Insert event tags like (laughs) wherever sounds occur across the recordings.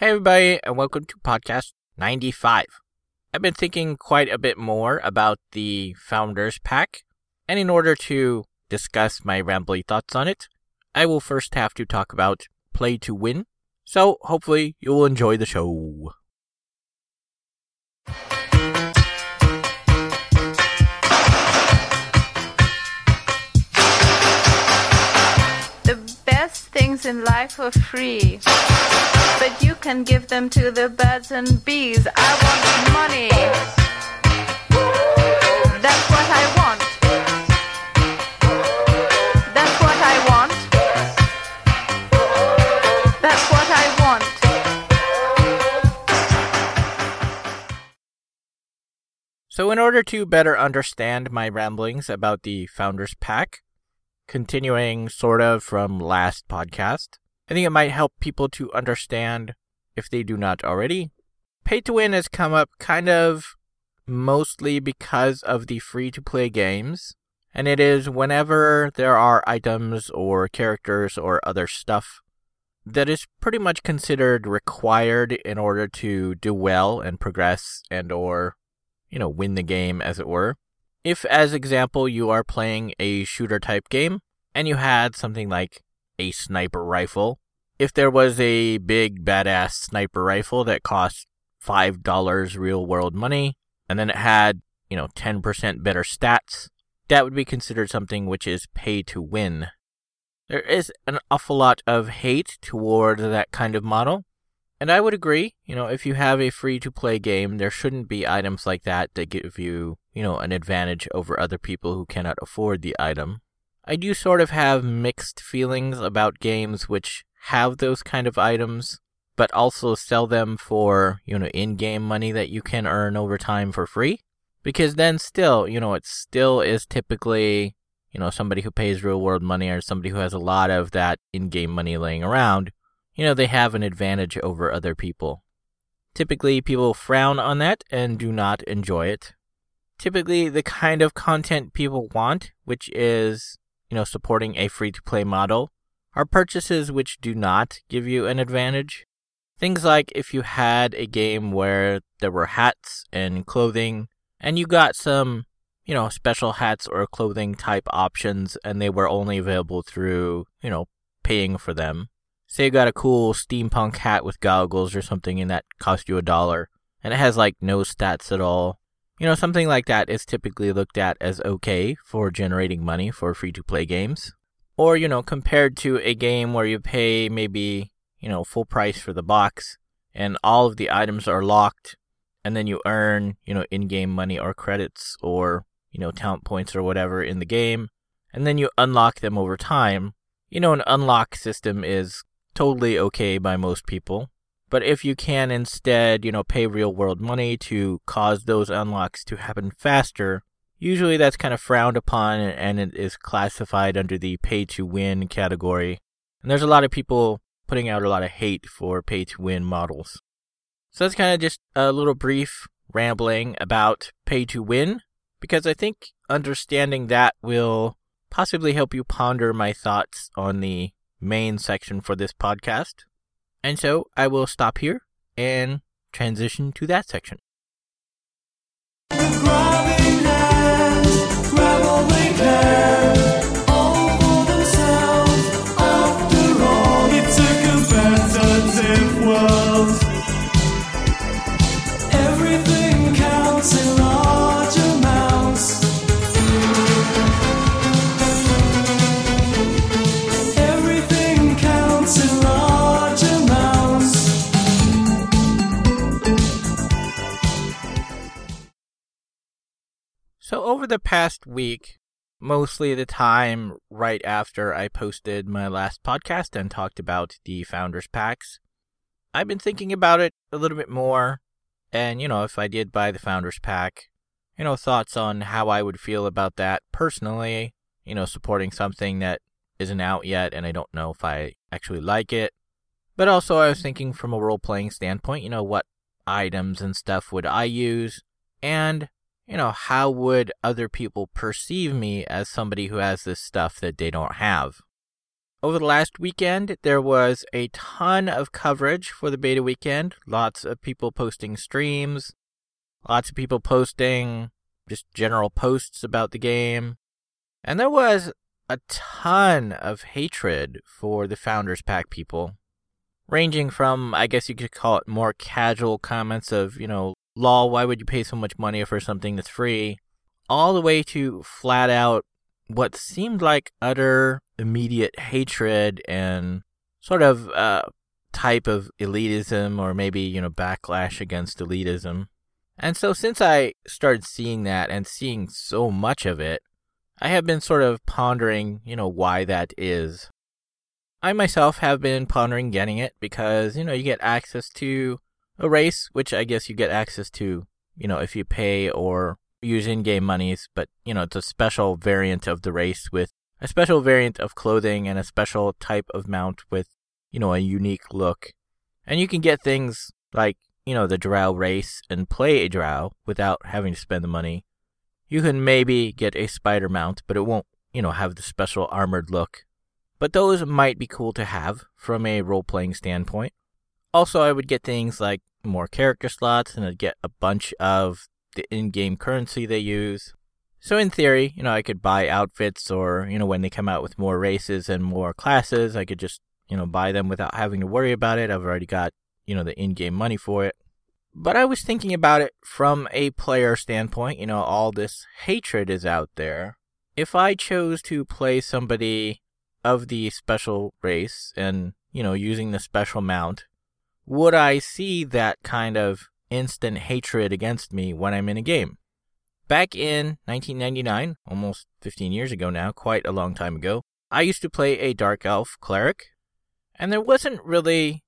Hey, everybody, and welcome to podcast 95. I've been thinking quite a bit more about the Founders Pack, and in order to discuss my rambly thoughts on it, I will first have to talk about Pay to Win. So, hopefully, you will enjoy the show. Things in life are free, but you can give them to the birds and bees. I want money. That's what I want. That's what I want. That's what I want. So, in order to better understand my ramblings about the Founders Pack, continuing sort of from last podcast, I think it might help people to understand, if they do not already, pay to win has come up kind of mostly because of the free to play games. And it is whenever there are items or characters or other stuff that is pretty much considered required in order to do well and progress and or you know win the game as it were if as example you are playing a shooter type game and you had something like a sniper rifle if there was a big badass sniper rifle that cost five dollars real world money and then it had you know 10% better stats that would be considered something which is pay to win. There is an awful lot of hate toward that kind of model and I would agree, you know, if you have a free to play game, there shouldn't be items like that that give you, you know, an advantage over other people who cannot afford the item. I do sort of have mixed feelings about games which have those kind of items, but also sell them for, you know, in game money that you can earn over time for free. Because then still, you know, it still is typically, you know, somebody who pays real world money or somebody who has a lot of that in game money laying around you know, they have an advantage over other people. Typically, people frown on that and do not enjoy it. Typically, the kind of content people want, which is, you know, supporting a free to play model, are purchases which do not give you an advantage. Things like if you had a game where there were hats and clothing, and you got some, you know, special hats or clothing type options, and they were only available through, you know, paying for them say you got a cool steampunk hat with goggles or something and that cost you a dollar and it has like no stats at all you know something like that is typically looked at as okay for generating money for free to play games or you know compared to a game where you pay maybe you know full price for the box and all of the items are locked and then you earn you know in-game money or credits or you know talent points or whatever in the game and then you unlock them over time you know an unlock system is totally okay by most people. But if you can instead, you know, pay real world money to cause those unlocks to happen faster, usually that's kind of frowned upon and it is classified under the pay to win category. And there's a lot of people putting out a lot of hate for pay to win models. So that's kind of just a little brief rambling about pay to win because I think understanding that will possibly help you ponder my thoughts on the main section for this podcast. And so I will stop here and transition to that section. So over the past week, mostly the time right after I posted my last podcast and talked about the founders packs, I've been thinking about it a little bit more. And, you know, if I did buy the founders pack, you know, thoughts on how I would feel about that personally, you know, supporting something that isn't out yet and I don't know if I actually like it. But also, I was thinking from a role playing standpoint, you know, what items and stuff would I use? And you know, how would other people perceive me as somebody who has this stuff that they don't have? over the last weekend, there was a ton of coverage for the beta weekend. Lots of people posting streams, lots of people posting just general posts about the game. And there was a ton of hatred for the Founders Pack people, ranging from, I guess you could call it more casual comments of, you know, lol, why would you pay so much money for something that's free, all the way to flat out what seemed like utter immediate hatred and sort of uh, type of elitism or maybe, you know, backlash against elitism. And so since I started seeing that and seeing so much of it, I have been sort of pondering, you know, why that is. I myself have been pondering getting it because, you know, you get access to a race, which I guess you get access to, you know, if you pay or use in-game monies, but, you know, it's a special variant of the race with a special variant of clothing and a special type of mount with, you know, a unique look. And you can get things like, you know, the drow race and play a drow without having to spend the money. You can maybe get a spider mount, but it won't, you know, have the special armored look. But those might be cool to have from a role playing standpoint. Also, I would get things like more character slots and I'd get a bunch of the in game currency they use. So, in theory, you know, I could buy outfits or, you know, when they come out with more races and more classes, I could just, you know, buy them without having to worry about it. I've already got, you know, the in game money for it. But I was thinking about it from a player standpoint. You know, all this hatred is out there. If I chose to play somebody of the special race and, you know, using the special mount, would I see that kind of instant hatred against me when I'm in a game? Back in 1999, almost 15 years ago now, quite a long time ago, I used to play a Dark Elf cleric, and there wasn't really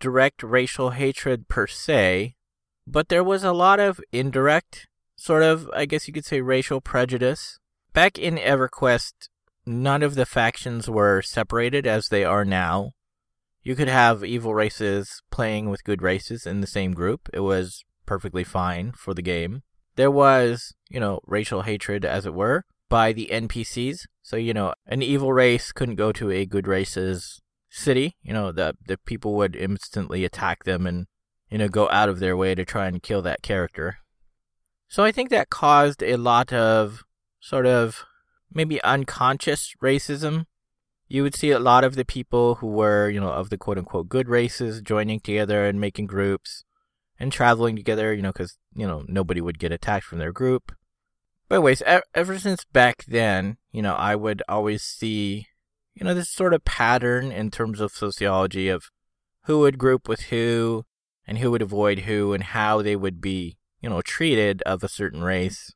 direct racial hatred per se, but there was a lot of indirect, sort of, I guess you could say, racial prejudice. Back in EverQuest, none of the factions were separated as they are now. You could have evil races playing with good races in the same group. It was perfectly fine for the game. There was, you know, racial hatred, as it were, by the NPCs. So, you know, an evil race couldn't go to a good race's city. You know, the, the people would instantly attack them and you know, go out of their way to try and kill that character. So I think that caused a lot of sort of maybe unconscious racism. You would see a lot of the people who were, you know, of the quote unquote good races joining together and making groups and traveling together, you know, because, you know, nobody would get attacked from their group. But, anyways, ever since back then, you know, I would always see, you know, this sort of pattern in terms of sociology of who would group with who, and who would avoid who and how they would be, you know, treated of a certain race.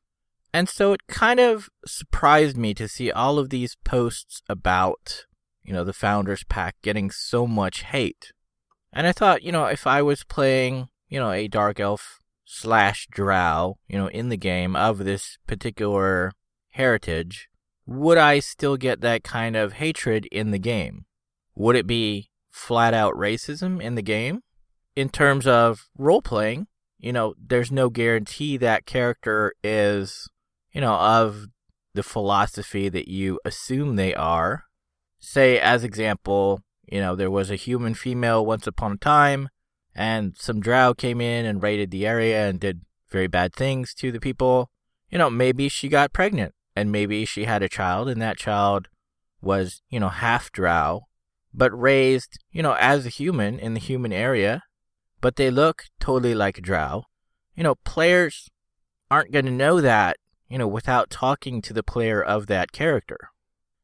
And so it kind of surprised me to see all of these posts about, you know, the Founders Pack getting so much hate. And I thought, you know, if I was playing, you know, a Dark Elf slash Drow, you know, in the game of this particular heritage, would I still get that kind of hatred in the game? Would it be flat out racism in the game? in terms of role playing, you know, there's no guarantee that character is, you know, of the philosophy that you assume they are. Say, as example, you know, there was a human female once upon a time, and some drow came in and raided the area and did very bad things to the people. You know, maybe she got pregnant, and maybe she had a child, and that child was, you know, half drow, but raised, you know, as a human in the human area, but they look totally like a drow. You know, players aren't going to know that, you know, without talking to the player of that character.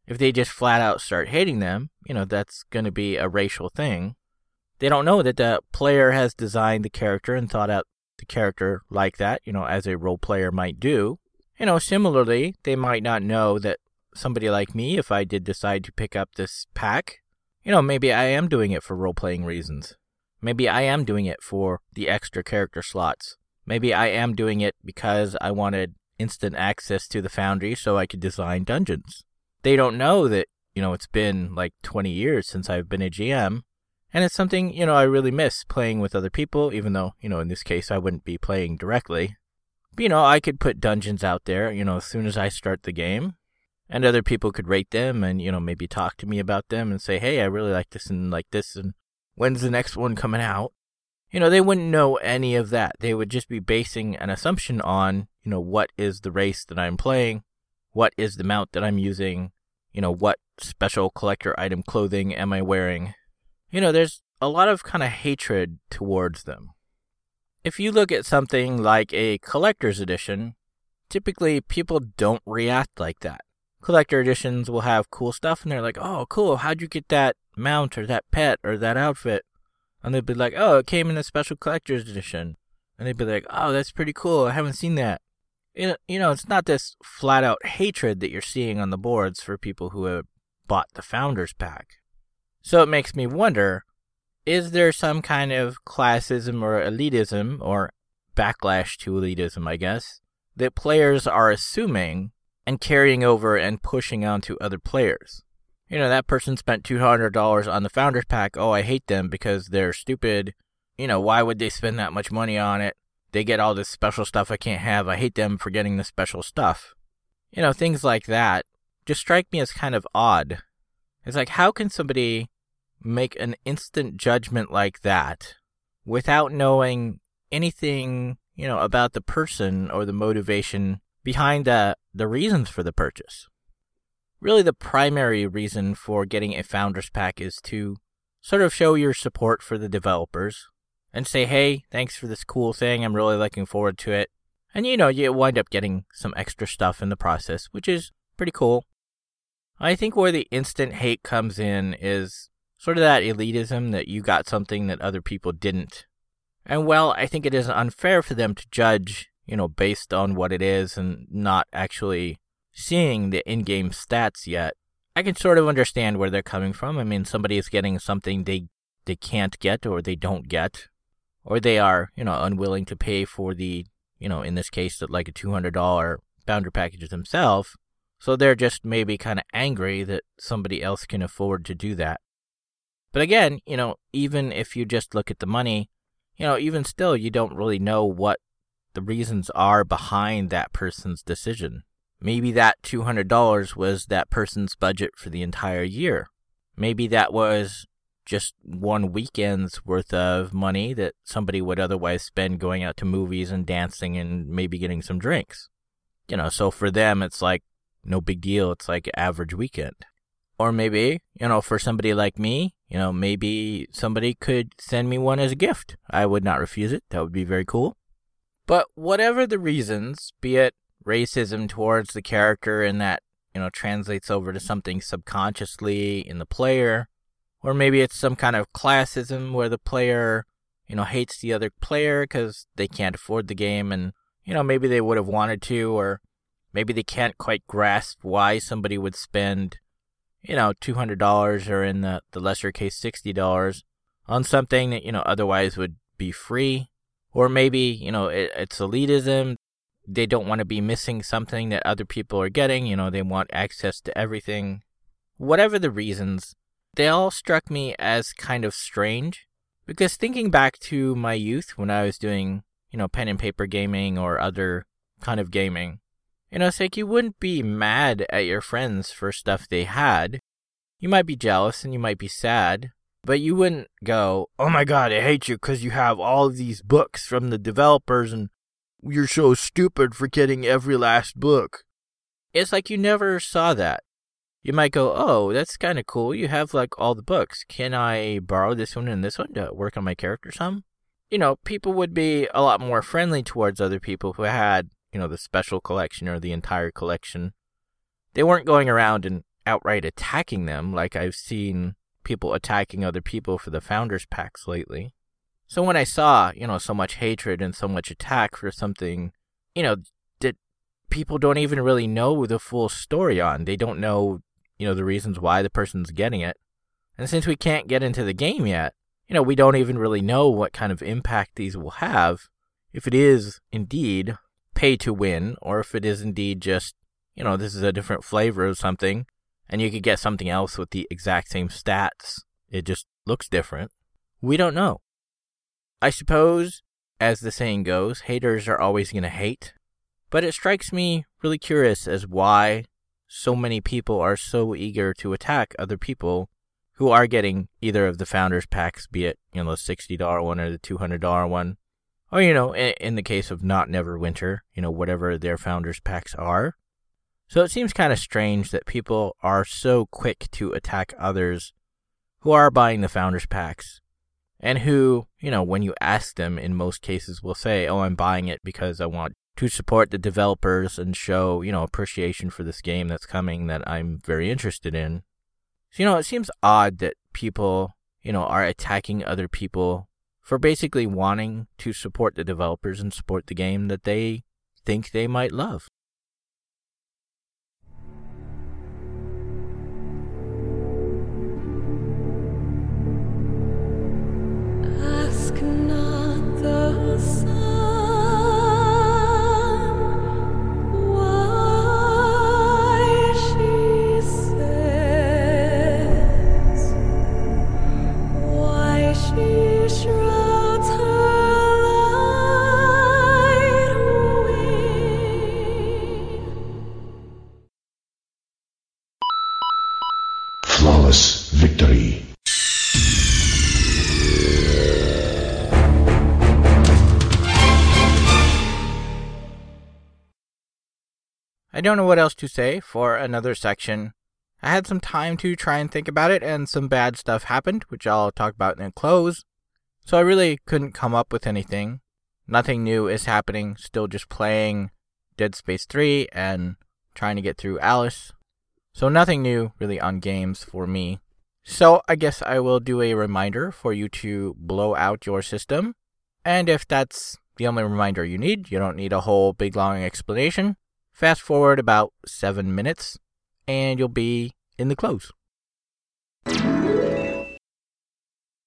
If they just flat out start hating them, you know, that's going to be a racial thing. They don't know that the player has designed the character and thought out the character like that, you know, as a role player might do. You know, similarly, they might not know that somebody like me, if I did decide to pick up this pack, you know, maybe I am doing it for role playing reasons. Maybe I am doing it for the extra character slots. Maybe I am doing it because I wanted instant access to the Foundry so I could design dungeons. They don't know that, you know, it's been like 20 years since I've been a GM, and it's something, you know, I really miss playing with other people, even though, you know, in this case I wouldn't be playing directly. But, you know, I could put dungeons out there, you know, as soon as I start the game. And other people could rate them and, you know, maybe talk to me about them and say, hey, I really like this and like this. And when's the next one coming out? You know, they wouldn't know any of that. They would just be basing an assumption on, you know, what is the race that I'm playing? What is the mount that I'm using? You know, what special collector item clothing am I wearing? You know, there's a lot of kind of hatred towards them. If you look at something like a collector's edition, typically people don't react like that. Collector editions will have cool stuff and they're like, oh, cool, how'd you get that mount or that pet or that outfit? And they'd be like, oh, it came in a special collector's edition. And they'd be like, oh, that's pretty cool, I haven't seen that. You know, it's not this flat out hatred that you're seeing on the boards for people who have bought the Founders Pack. So it makes me wonder is there some kind of classism or elitism, or backlash to elitism, I guess, that players are assuming and carrying over and pushing onto other players? You know, that person spent $200 on the Founders Pack. Oh, I hate them because they're stupid. You know, why would they spend that much money on it? They get all this special stuff I can't have. I hate them for getting the special stuff. You know, things like that just strike me as kind of odd. It's like, how can somebody make an instant judgment like that without knowing anything, you know, about the person or the motivation behind the, the reasons for the purchase? Really, the primary reason for getting a founder's pack is to sort of show your support for the developers and say, hey, thanks for this cool thing. I'm really looking forward to it. And you know, you wind up getting some extra stuff in the process, which is pretty cool. I think where the instant hate comes in is sort of that elitism that you got something that other people didn't. And well, I think it is unfair for them to judge, you know, based on what it is and not actually seeing the in game stats yet. I can sort of understand where they're coming from. I mean, somebody is getting something they they can't get or they don't get, or they are, you know, unwilling to pay for the, you know, in this case, like a two hundred dollar founder package themselves. So they're just maybe kind of angry that somebody else can afford to do that. But again, you know, even if you just look at the money, you know, even still, you don't really know what the reasons are behind that person's decision. Maybe that $200 was that person's budget for the entire year. Maybe that was just one weekend's worth of money that somebody would otherwise spend going out to movies and dancing and maybe getting some drinks. You know, so for them, it's like no big deal. It's like average weekend. Or maybe, you know, for somebody like me, you know, maybe somebody could send me one as a gift. I would not refuse it. That would be very cool. But whatever the reasons, be it racism towards the character and that, you know, translates over to something subconsciously in the player, or maybe it's some kind of classism where the player, you know, hates the other player because they can't afford the game and, you know, maybe they would have wanted to, or maybe they can't quite grasp why somebody would spend you know, $200 or in the, the lesser case, $60 on something that, you know, otherwise would be free. Or maybe, you know, it, it's elitism. They don't want to be missing something that other people are getting. You know, they want access to everything. Whatever the reasons, they all struck me as kind of strange. Because thinking back to my youth when I was doing, you know, pen and paper gaming or other kind of gaming, you know, it's like you wouldn't be mad at your friends for stuff they had. You might be jealous and you might be sad, but you wouldn't go, oh my god, I hate you because you have all these books from the developers and you're so stupid for getting every last book. It's like you never saw that. You might go, oh, that's kind of cool. You have like all the books. Can I borrow this one and this one to work on my character some? You know, people would be a lot more friendly towards other people who had you know, the special collection or the entire collection. They weren't going around and outright attacking them like I've seen people attacking other people for the founders packs lately. So when I saw, you know, so much hatred and so much attack for something, you know, that people don't even really know the full story on. They don't know, you know, the reasons why the person's getting it. And since we can't get into the game yet, you know, we don't even really know what kind of impact these will have if it is indeed pay to win, or if it is indeed just, you know, this is a different flavor of something, and you could get something else with the exact same stats. It just looks different. We don't know. I suppose, as the saying goes, haters are always going to hate. But it strikes me really curious as why so many people are so eager to attack other people who are getting either of the founders packs, be it, you know, the $60 one or the $200 one, or, you know, in, in the case of Not Neverwinter, you know, whatever their founders packs are. So it seems kind of strange that people are so quick to attack others who are buying the founders packs and who, you know, when you ask them in most cases will say, "Oh, I'm buying it because I want to support the developers and show, you know, appreciation for this game that's coming that I'm very interested in." So, you know, it seems odd that people, you know, are attacking other people for basically wanting to support the developers and support the game that they think they might love. Flawless victory. I don't know what else to say for another section. I had some time to try and think about it, and some bad stuff happened, which I'll talk about in the close. So I really couldn't come up with anything. Nothing new is happening, still just playing Dead Space 3 and trying to get through Alice. So nothing new really on games for me. So I guess I will do a reminder for you to blow out your system. And if that's the only reminder you need, you don't need a whole big long explanation. Fast forward about seven minutes, and you'll be in the close.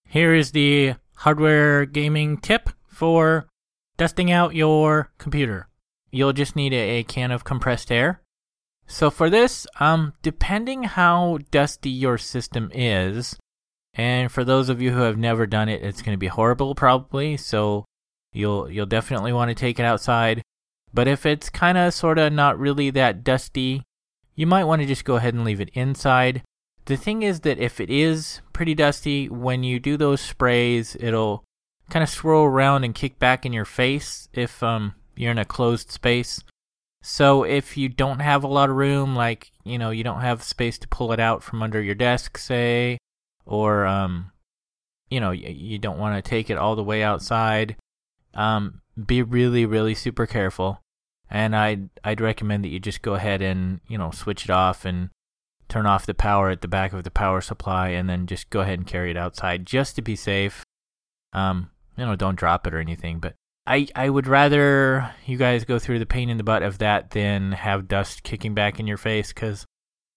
Here is the hardware gaming tip for dusting out your computer. You'll just need a, can of compressed air. So for this, um, depending how dusty your system is, and for those of you who have never done it, it's going to be horrible probably. So you'll you'll definitely want to take it outside. But if it's kind of sort of not really that dusty, you might want to just go ahead and leave it inside. The thing is that if it is pretty dusty, when you do those sprays, it'll kind of swirl around and kick back in your face if um, you're in a closed space. So if you don't have a lot of room, like, you know, you don't have space to pull it out from under your desk, say, or, um, you know, you don't want to take it all the way outside, um, be really, really super careful. And I'd, I'd recommend that you just go ahead and, you know, switch it off and turn off the power at the back of the power supply and then just go ahead and carry it outside just to be safe. Um, you know, don't drop it or anything, but I, I would rather you guys go through the pain in the butt of that than have dust kicking back in your face because,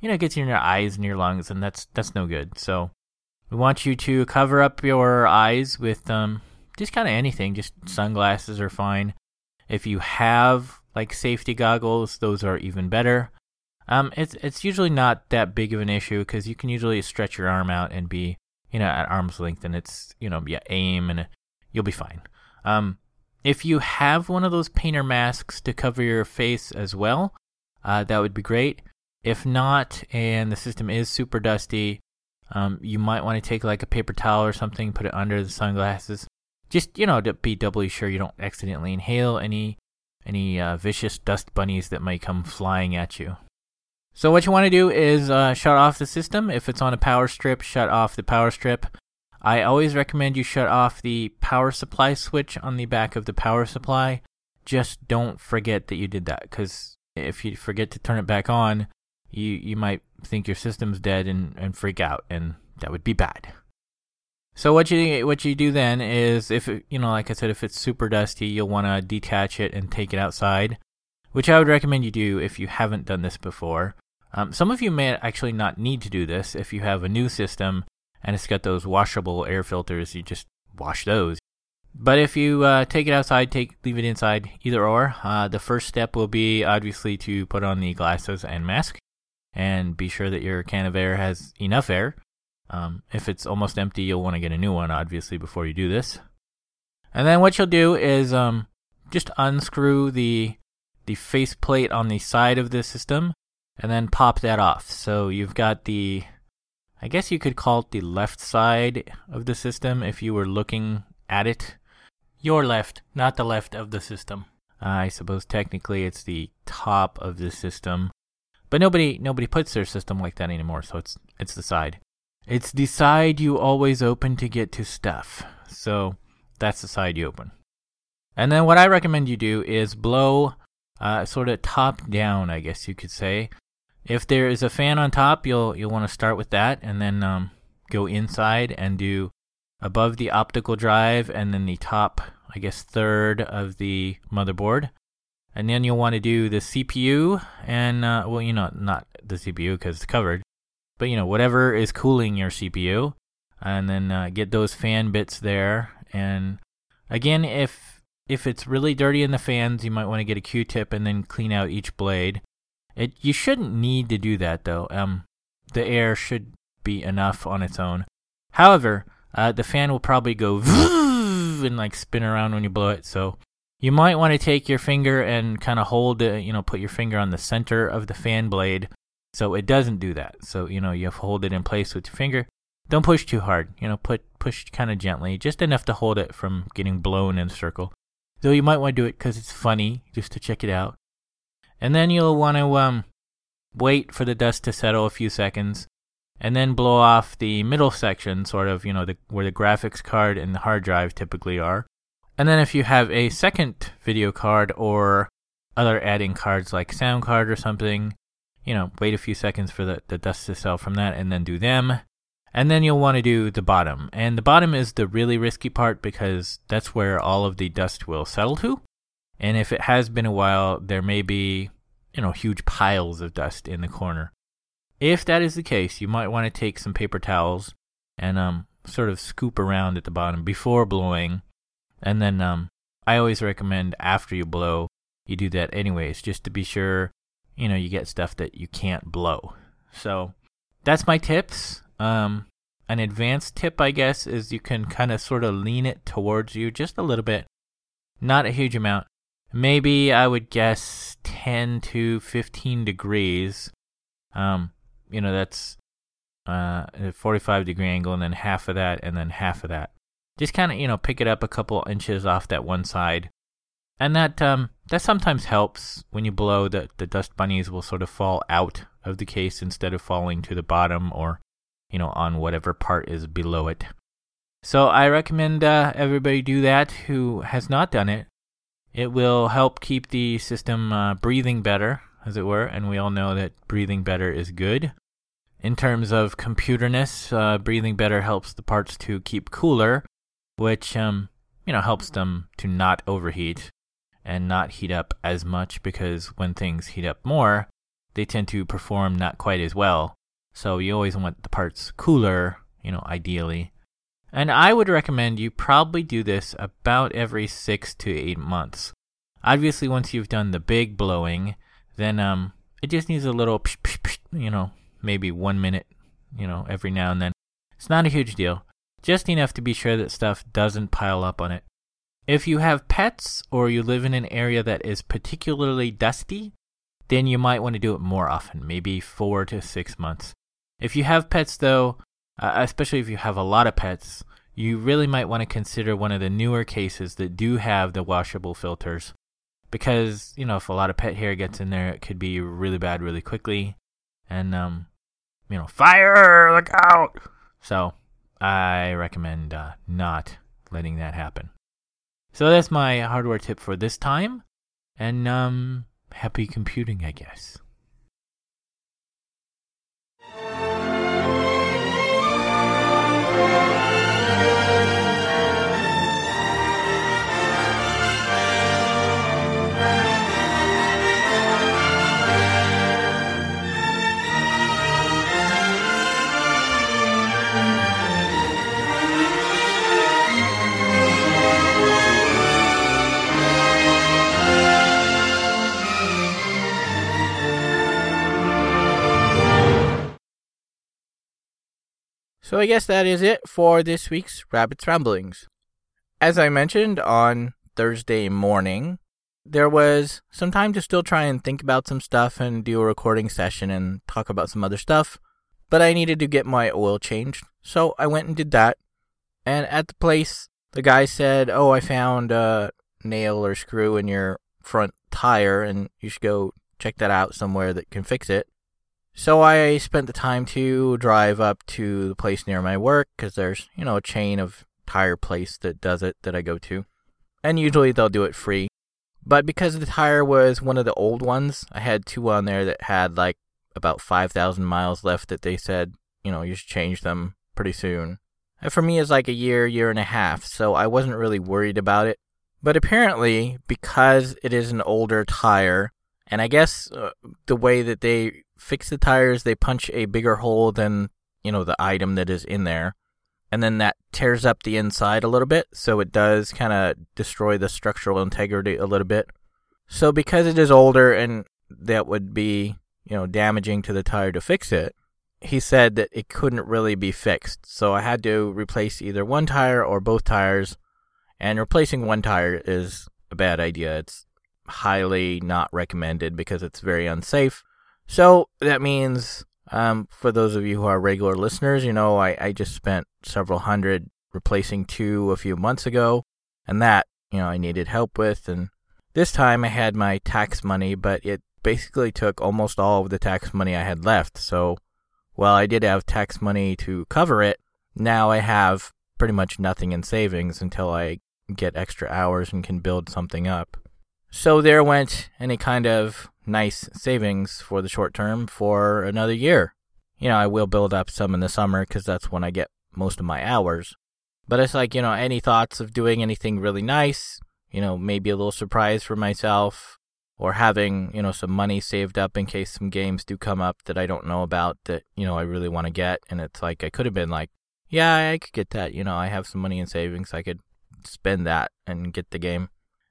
you know, it gets in your eyes and your lungs and that's, that's no good. So we want you to cover up your eyes with, um, just kind of anything, just sunglasses are fine. If you have like safety goggles, those are even better. Um, it's it's usually not that big of an issue because you can usually stretch your arm out and be you know at arm's length, and it's you know yeah aim and you'll be fine. Um, if you have one of those painter masks to cover your face as well, uh, that would be great. If not, and the system is super dusty, um, you might want to take like a paper towel or something, put it under the sunglasses. Just you know to be doubly sure you don't accidentally inhale any any uh, vicious dust bunnies that might come flying at you. So what you want to do is uh, shut off the system. If it's on a power strip, shut off the power strip. I always recommend you shut off the power supply switch on the back of the power supply. Just don't forget that you did that, because if you forget to turn it back on, you you might think your system's dead and, and freak out, and that would be bad. So what you what you do then is if it, you know, like I said, if it's super dusty, you'll want to detach it and take it outside, which I would recommend you do if you haven't done this before. Um, some of you may actually not need to do this if you have a new system and it's got those washable air filters. You just wash those. But if you uh, take it outside, take leave it inside, either or. Uh, the first step will be obviously to put on the glasses and mask, and be sure that your can of air has enough air. Um, if it's almost empty, you'll want to get a new one, obviously, before you do this. And then what you'll do is um, just unscrew the the faceplate on the side of the system and then pop that off. So you've got the, I guess you could call it the left side of the system if you were looking at it. Your left, not the left of the system. I suppose technically it's the top of the system, but nobody nobody puts their system like that anymore. So it's it's the side. It's the side you always open to get to stuff. So that's the side you open. And then what I recommend you do is blow uh, sort of top down, I guess you could say. If there is a fan on top, you'll you'll want to start with that, and then um, go inside and do above the optical drive, and then the top, I guess, third of the motherboard, and then you'll want to do the CPU and uh, well, you know, not the CPU because it's covered, but you know whatever is cooling your CPU, and then uh, get those fan bits there. And again, if if it's really dirty in the fans, you might want to get a Q-tip and then clean out each blade. It you shouldn't need to do that though. Um, the air should be enough on its own. However, uh, the fan will probably go (laughs) and like spin around when you blow it. So you might want to take your finger and kind of hold it. You know, put your finger on the center of the fan blade so it doesn't do that. So you know you hold it in place with your finger. Don't push too hard. You know, put push kind of gently, just enough to hold it from getting blown in a circle. Though you might want to do it because it's funny, just to check it out. And then you'll want to um, wait for the dust to settle a few seconds, and then blow off the middle section, sort of, you know, the, where the graphics card and the hard drive typically are. And then if you have a second video card or other add-in cards like sound card or something, you know, wait a few seconds for the, the dust to settle from that and then do them. And then you'll want to do the bottom. And the bottom is the really risky part because that's where all of the dust will settle to. And if it has been a while, there may be, you know, huge piles of dust in the corner. If that is the case, you might want to take some paper towels and um sort of scoop around at the bottom before blowing. And then um I always recommend after you blow, you do that anyways, just to be sure, you know, you get stuff that you can't blow. So that's my tips. Um, an advanced tip, I guess, is you can kind of sort of lean it towards you just a little bit, not a huge amount. Maybe I would guess 10 to 15 degrees. Um, you know, that's uh, a 45 degree angle, and then half of that, and then half of that. Just kind of, you know, pick it up a couple inches off that one side. And that um, that sometimes helps when you blow. The the dust bunnies will sort of fall out of the case instead of falling to the bottom or you know, on whatever part is below it. So I recommend uh, everybody do that who has not done it. It will help keep the system uh, breathing better, as it were, and we all know that breathing better is good. In terms of computerness, uh, breathing better helps the parts to keep cooler, which um, you know helps them to not overheat and not heat up as much because when things heat up more, they tend to perform not quite as well. So you always want the parts cooler, you know, ideally. And I would recommend you probably do this about every six to eight months. Obviously, once you've done the big blowing, then um, it just needs a little, psh, psh, psh, you know, maybe one minute, you know, every now and then. It's not a huge deal, just enough to be sure that stuff doesn't pile up on it. If you have pets or you live in an area that is particularly dusty, then you might want to do it more often, maybe four to six months. If you have pets, though, uh, especially if you have a lot of pets, you really might want to consider one of the newer cases that do have the washable filters. Because, you know, if a lot of pet hair gets in there, it could be really bad really quickly. And, um, you know, fire, look out! So, I recommend uh, not letting that happen. So that's my hardware tip for this time. And, um, happy computing, I guess. So I guess that is it for this week's Rabbit's Ramblings. As I mentioned on Thursday morning, there was some time to still try and think about some stuff and do a recording session and talk about some other stuff. But I needed to get my oil changed. So I went and did that. And at the place, the guy said, Oh, I found a nail or screw in your front tire and you should go check that out somewhere that can fix it. So I spent the time to drive up to the place near my work because there's, you know, a chain of tire place that does it that I go to. And usually they'll do it free. But because the tire was one of the old ones, I had two on there that had like about 5,000 miles left that they said, you know, you should change them pretty soon. And for me, it's like a year, year and a half, so I wasn't really worried about it. But apparently, because it is an older tire, and I guess uh, the way that they fix the tires, they punch a bigger hole than, you know, the item that is in there. And then that tears up the inside a little bit, so it does kind of destroy the structural integrity a little bit. So because it is older and that would be, you know, damaging to the tire to fix it, he said that it couldn't really be fixed. So I had to replace either one tire or both tires. And replacing one tire is a bad idea. It's highly not recommended because it's very unsafe. So that means, um, for those of you who are regular listeners, you know, I, I just spent several hundred replacing two a few months ago. And that, you know, I needed help with. And this time I had my tax money, but it basically took almost all of the tax money I had left. So while I did have tax money to cover it, now I have pretty much nothing in savings until I get extra hours and can build something up. So there went any kind of nice savings for the short term for another year. You know, I will build up some in the summer because that's when I get most of my hours. But it's like, you know, any thoughts of doing anything really nice, you know, maybe a little surprise for myself, or having, you know, some money saved up in case some games do come up that I don't know about that, you know, I really want to get. And it's like, I could have been like, yeah, I could get that. You know, I have some money in savings. I could spend that and get the game.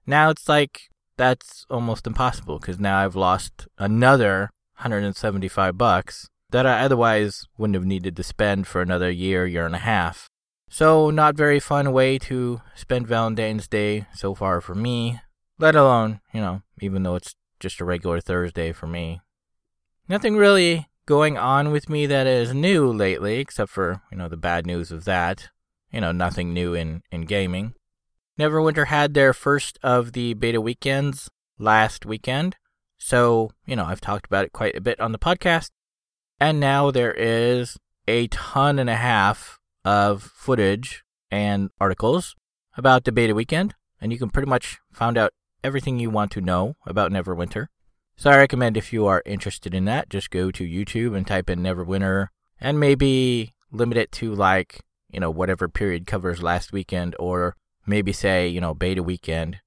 Now it's like, that's almost impossible because now I've lost another 175 bucks that I otherwise wouldn't have needed to spend for another year, year and a half. So, not very fun way to spend Valentine's Day so far for me, let alone, you know, even though it's just a regular Thursday for me. Nothing really going on with me that is new lately, except for, you know, the bad news of that. You know, nothing new in, in gaming. Neverwinter had their first of the beta weekends last weekend. So, you know, I've talked about it quite a bit on the podcast. And now there is a ton and a half of footage and articles about the beta weekend. And you can pretty much find out everything you want to know about Neverwinter. So I recommend if you are interested in that, just go to YouTube and type in Neverwinter and maybe limit it to like, you know, whatever period covers last weekend or maybe say, you know, beta weekend.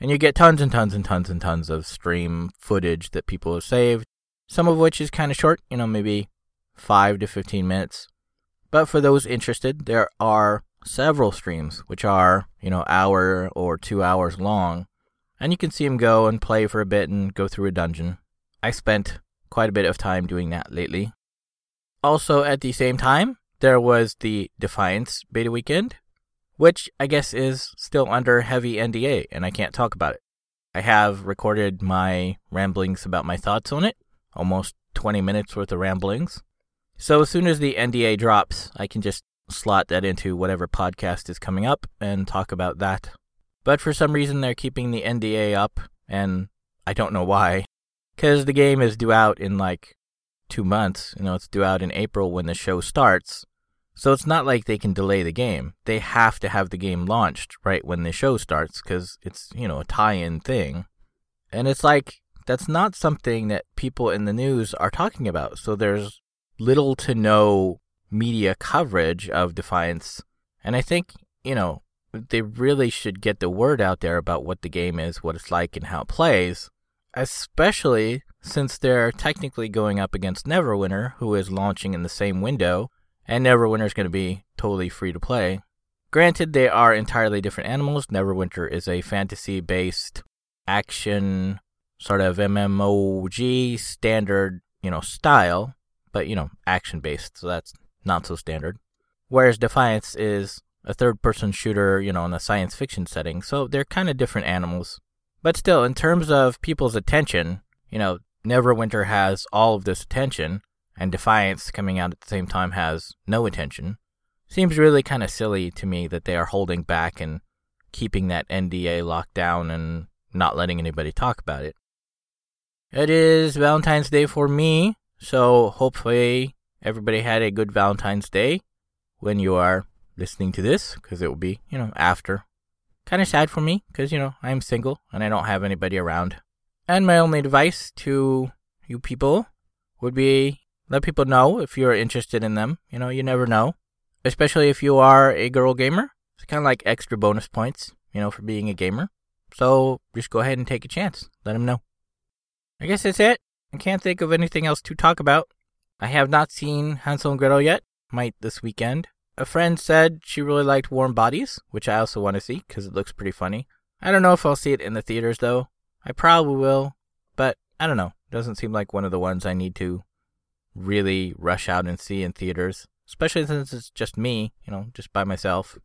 And you get tons and tons and tons and tons of stream footage that people have saved, some of which is kind of short, you know, maybe 5 to 15 minutes. But for those interested, there are several streams which are, you know, hour or 2 hours long, and you can see them go and play for a bit and go through a dungeon. I spent quite a bit of time doing that lately. Also at the same time, there was the Defiance beta weekend, which I guess is still under heavy NDA and I can't talk about it. I have recorded my ramblings about my thoughts on it, almost 20 minutes worth of ramblings. So as soon as the NDA drops, I can just slot that into whatever podcast is coming up and talk about that. But for some reason, they're keeping the NDA up, and I don't know why. Because the game is due out in like two months. You know, it's due out in April when the show starts. So it's not like they can delay the game. They have to have the game launched right when the show starts because it's, you know, a tie in thing. And it's like, that's not something that people in the news are talking about. So there's little to no media coverage of Defiance. And I think, you know, they really should get the word out there about what the game is, what it's like, and how it plays, especially since they're technically going up against Neverwinter, who is launching in the same window, and Neverwinter is going to be totally free to play. Granted, they are entirely different animals. Neverwinter is a fantasy based action, sort of MMOG standard, you know, style, but, you know, action based, so that's not so standard. Whereas Defiance is a third person shooter, you know, in a science fiction setting, so they're kind of different animals. But still, in terms of people's attention, you know, Neverwinter has all of this attention, and Defiance coming out at the same time has no attention. Seems really kind of silly to me that they are holding back and keeping that NDA locked down and not letting anybody talk about it. It is Valentine's Day for me, so hopefully everybody had a good Valentine's Day when you are listening to this, because it will be, you know, after. Kind of sad for me, because, you know, I'm single and I don't have anybody around. And my only advice to you people would be let people know if you're interested in them. You know, you never know. Especially if you are a girl gamer. It's kind of like extra bonus points, you know, for being a gamer. So just go ahead and take a chance. Let them know. I guess that's it. I can't think of anything else to talk about. I have not seen Hansel and Gretel yet. Might this weekend. A friend said she really liked Warm Bodies, which I also want to see because it looks pretty funny. I don't know if I'll see it in the theaters though. I probably will, but I don't know. Doesn't seem like one of the ones I need to really rush out and see in theaters, especially since it's just me, you know, just by myself.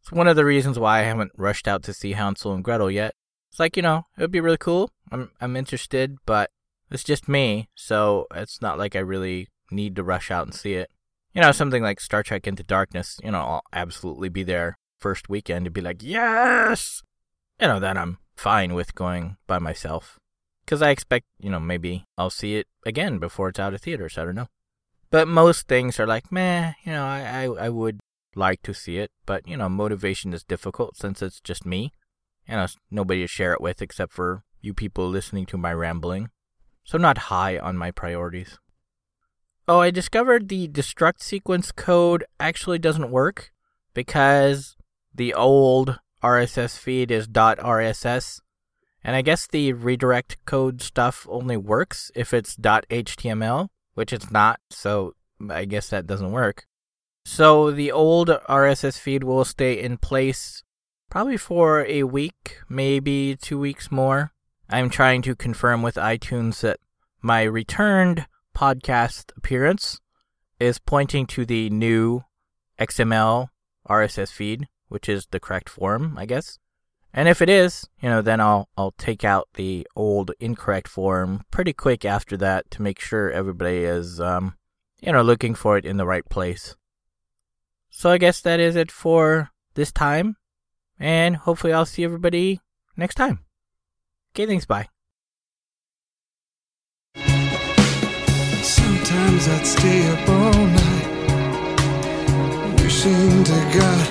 It's one of the reasons why I haven't rushed out to see Hansel and Gretel yet. It's like, you know, it would be really cool. I'm I'm interested, but it's just me, so it's not like I really need to rush out and see it. You know, something like Star Trek Into Darkness, you know, I'll absolutely be there first weekend to be like, yes! You know, that I'm fine with going by myself. Because I expect, you know, maybe I'll see it again before it's out of theaters. I don't know. But most things are like, meh, you know, I, I, I would like to see it. But, you know, motivation is difficult since it's just me. You know, nobody to share it with except for you people listening to my rambling. So not high on my priorities. Oh, I discovered the destruct sequence code actually doesn't work because the old RSS feed is .rss and I guess the redirect code stuff only works if it's .html, which it's not, so I guess that doesn't work. So the old RSS feed will stay in place probably for a week, maybe 2 weeks more. I'm trying to confirm with iTunes that my returned podcast appearance is pointing to the new XML RSS feed, which is the correct form, I guess. And if it is, you know, then I'll I'll take out the old incorrect form pretty quick after that to make sure everybody is um you know looking for it in the right place. So I guess that is it for this time. And hopefully I'll see everybody next time. Okay, thanks, bye. Sometimes I'd stay up all night, wishing to God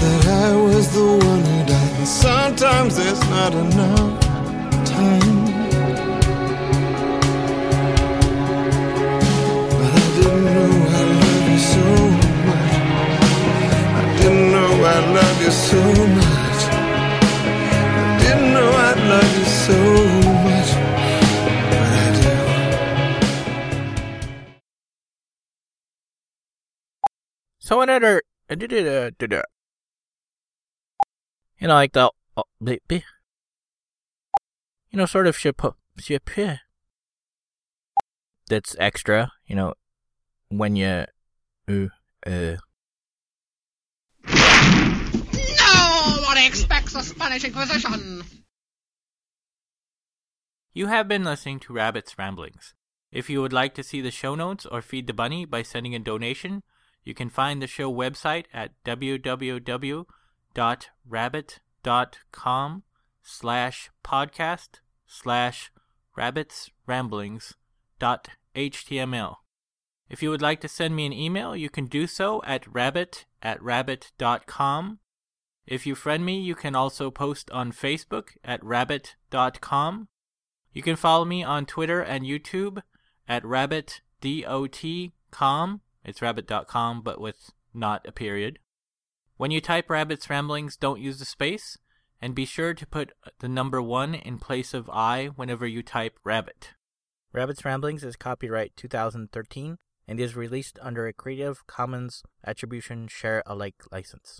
that I was the one who died. And sometimes there's not enough time. But I didn't know I love you so much. I didn't know I love you so much. I didn't know I love you so much. But I do. So another, you know, like the, uh, bleh, bleh. you know, sort of ship, ship, that's extra, you know, when you, uh, uh, Nobody expects a Spanish Inquisition. You have been listening to Rabbit's Ramblings. If you would like to see the show notes or feed the bunny by sending a donation, you can find the show website at www.rabbit.com slash podcast slash rabbits ramblings dot html. If you would like to send me an email, you can do so at rabbit at rabbit.com. If you friend me, you can also post on Facebook at rabbit.com. You can follow me on Twitter and YouTube at rabbitdot.com. It's rabbit.com, but with not a period. When you type Rabbit's Ramblings, don't use the space, and be sure to put the number one in place of I whenever you type Rabbit. Rabbit's Ramblings is copyright 2013 and is released under a Creative Commons Attribution Share Alike license.